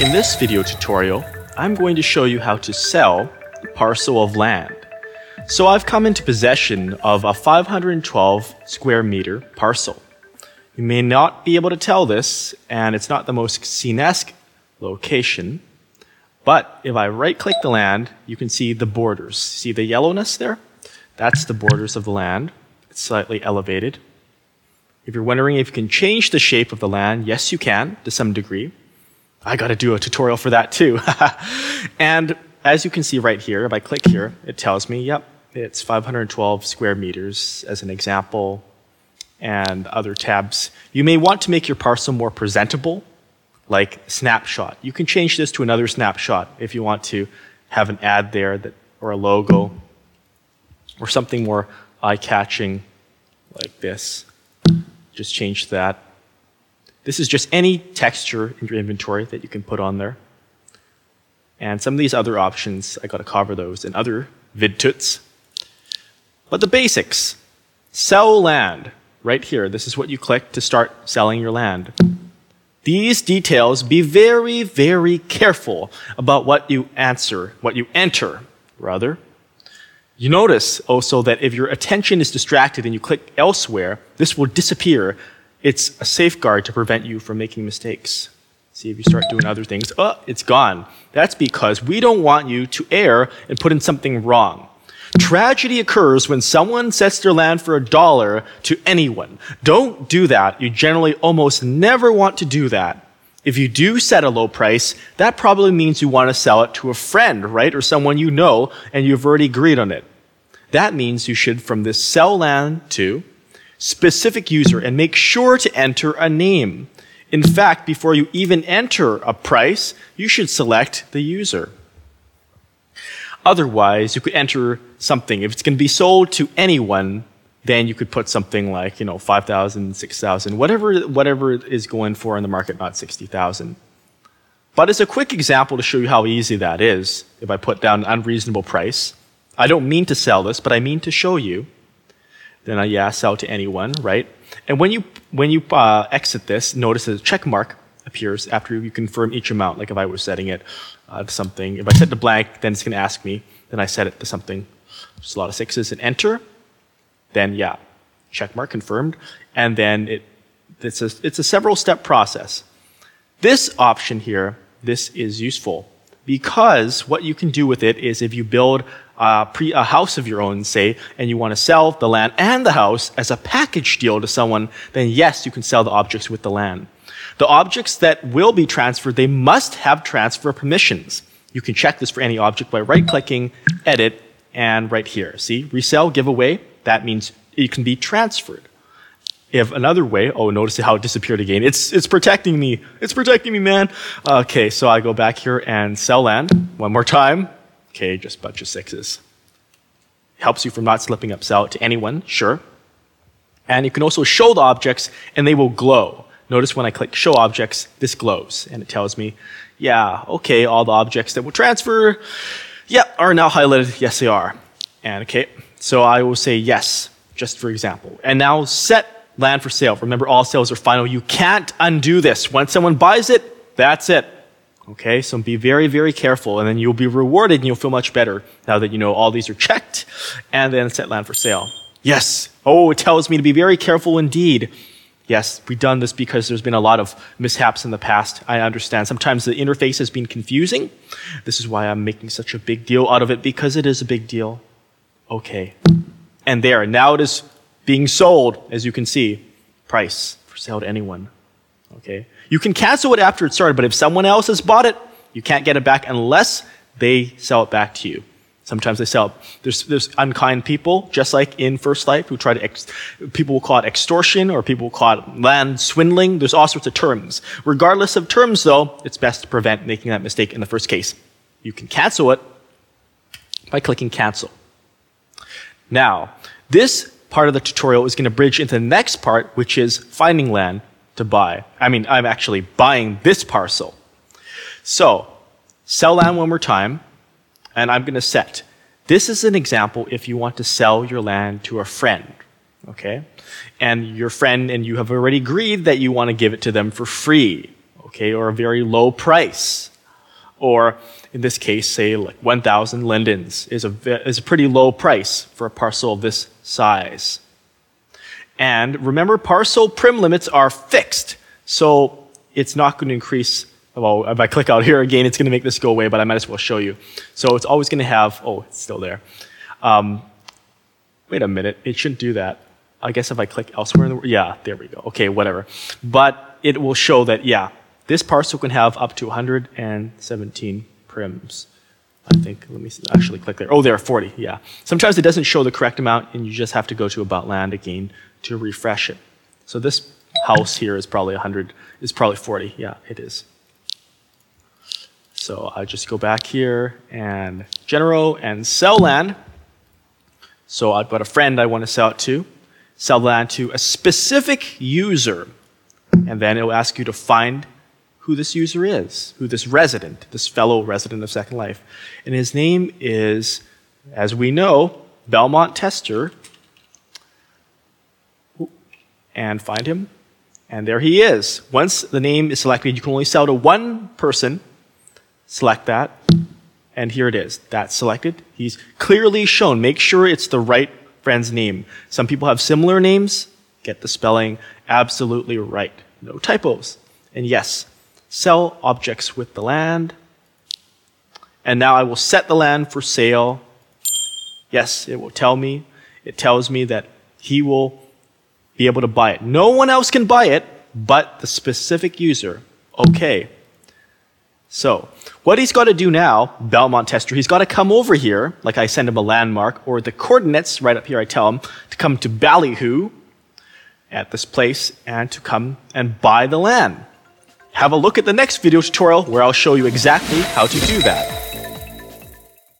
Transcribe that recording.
In this video tutorial, I'm going to show you how to sell a parcel of land. So I've come into possession of a 512 square meter parcel. You may not be able to tell this, and it's not the most scenesque location, but if I right click the land, you can see the borders. See the yellowness there? That's the borders of the land. It's slightly elevated. If you're wondering if you can change the shape of the land, yes, you can to some degree. I got to do a tutorial for that too. and as you can see right here, if I click here, it tells me, yep, it's 512 square meters as an example and other tabs. You may want to make your parcel more presentable, like snapshot. You can change this to another snapshot if you want to have an ad there that, or a logo or something more eye-catching like this. Just change that. This is just any texture in your inventory that you can put on there. And some of these other options, I got to cover those in other vidtuts. But the basics. Sell land. Right here. This is what you click to start selling your land. These details, be very, very careful about what you answer, what you enter, rather. You notice also that if your attention is distracted and you click elsewhere, this will disappear. It's a safeguard to prevent you from making mistakes. See if you start doing other things, oh, it's gone. That's because we don't want you to err and put in something wrong. Tragedy occurs when someone sets their land for a dollar to anyone. Don't do that. You generally almost never want to do that. If you do set a low price, that probably means you want to sell it to a friend, right? Or someone you know and you've already agreed on it. That means you should, from this sell land to specific user and make sure to enter a name. In fact, before you even enter a price, you should select the user. Otherwise, you could enter something. If it's going to be sold to anyone, then you could put something like, you know, 5,000, 6,000, whatever, whatever is going for in the market, not 60,000. But as a quick example to show you how easy that is, if I put down an unreasonable price, I don't mean to sell this, but I mean to show you. Then I, yeah, sell to anyone, right? And when you, when you uh, exit this, notice a check mark appears after you confirm each amount. Like if I was setting it uh, to something, if I set to blank, then it's going to ask me. Then I set it to something. Just a lot of sixes and enter. Then yeah, check mark confirmed. And then it, it's a, it's a several step process. This option here, this is useful because what you can do with it is if you build a, pre, a house of your own, say, and you want to sell the land and the house as a package deal to someone, then yes, you can sell the objects with the land. The objects that will be transferred, they must have transfer permissions. You can check this for any object by right-clicking, edit, and right here. See, resell, giveaway, that means it can be transferred. If another way, oh, notice how it disappeared again. It's, it's protecting me. It's protecting me, man. Okay, so I go back here and sell land one more time. Okay, just a bunch of sixes. Helps you from not slipping up sell it to anyone, sure. And you can also show the objects and they will glow. Notice when I click show objects, this glows and it tells me, yeah, okay, all the objects that will transfer, yeah, are now highlighted. Yes, they are. And okay, so I will say yes, just for example. And now set land for sale. Remember, all sales are final. You can't undo this. Once someone buys it, that's it. Okay, so be very, very careful, and then you'll be rewarded and you'll feel much better now that you know all these are checked, and then set land for sale. Yes. Oh, it tells me to be very careful indeed. Yes, we've done this because there's been a lot of mishaps in the past. I understand. Sometimes the interface has been confusing. This is why I'm making such a big deal out of it because it is a big deal. Okay. And there, now it is being sold, as you can see. Price for sale to anyone. Okay. You can cancel it after it started, but if someone else has bought it, you can't get it back unless they sell it back to you. Sometimes they sell. There's, there's unkind people, just like in First Life, who try to, ex, people will call it extortion or people will call it land swindling. There's all sorts of terms. Regardless of terms, though, it's best to prevent making that mistake in the first case. You can cancel it by clicking cancel. Now, this part of the tutorial is going to bridge into the next part, which is finding land to buy. I mean, I'm actually buying this parcel. So, sell land one more time and I'm going to set. This is an example if you want to sell your land to a friend, okay? And your friend and you have already agreed that you want to give it to them for free, okay, or a very low price. Or in this case, say like 1,000 lindens is a, is a pretty low price for a parcel of this size. And remember, parcel prim limits are fixed. So it's not going to increase. Well, if I click out here again, it's going to make this go away, but I might as well show you. So it's always going to have, oh, it's still there. Um, wait a minute, it shouldn't do that. I guess if I click elsewhere in the, yeah, there we go. Okay, whatever. But it will show that, yeah, this parcel can have up to 117 prims. I think, let me actually click there. Oh, there are 40, yeah. Sometimes it doesn't show the correct amount, and you just have to go to About Land again to refresh it. So this house here is probably 100, is probably 40. Yeah, it is. So I just go back here and general and sell land. So I've got a friend I want to sell it to. Sell land to a specific user. And then it'll ask you to find who this user is, who this resident, this fellow resident of Second Life. And his name is, as we know, Belmont Tester. And find him. And there he is. Once the name is selected, you can only sell to one person. Select that. And here it is. That's selected. He's clearly shown. Make sure it's the right friend's name. Some people have similar names. Get the spelling absolutely right. No typos. And yes, sell objects with the land. And now I will set the land for sale. Yes, it will tell me. It tells me that he will be able to buy it. No one else can buy it but the specific user. Okay. So, what he's got to do now, Belmont Tester, he's got to come over here, like I send him a landmark, or the coordinates right up here, I tell him to come to Ballyhoo at this place and to come and buy the land. Have a look at the next video tutorial where I'll show you exactly how to do that.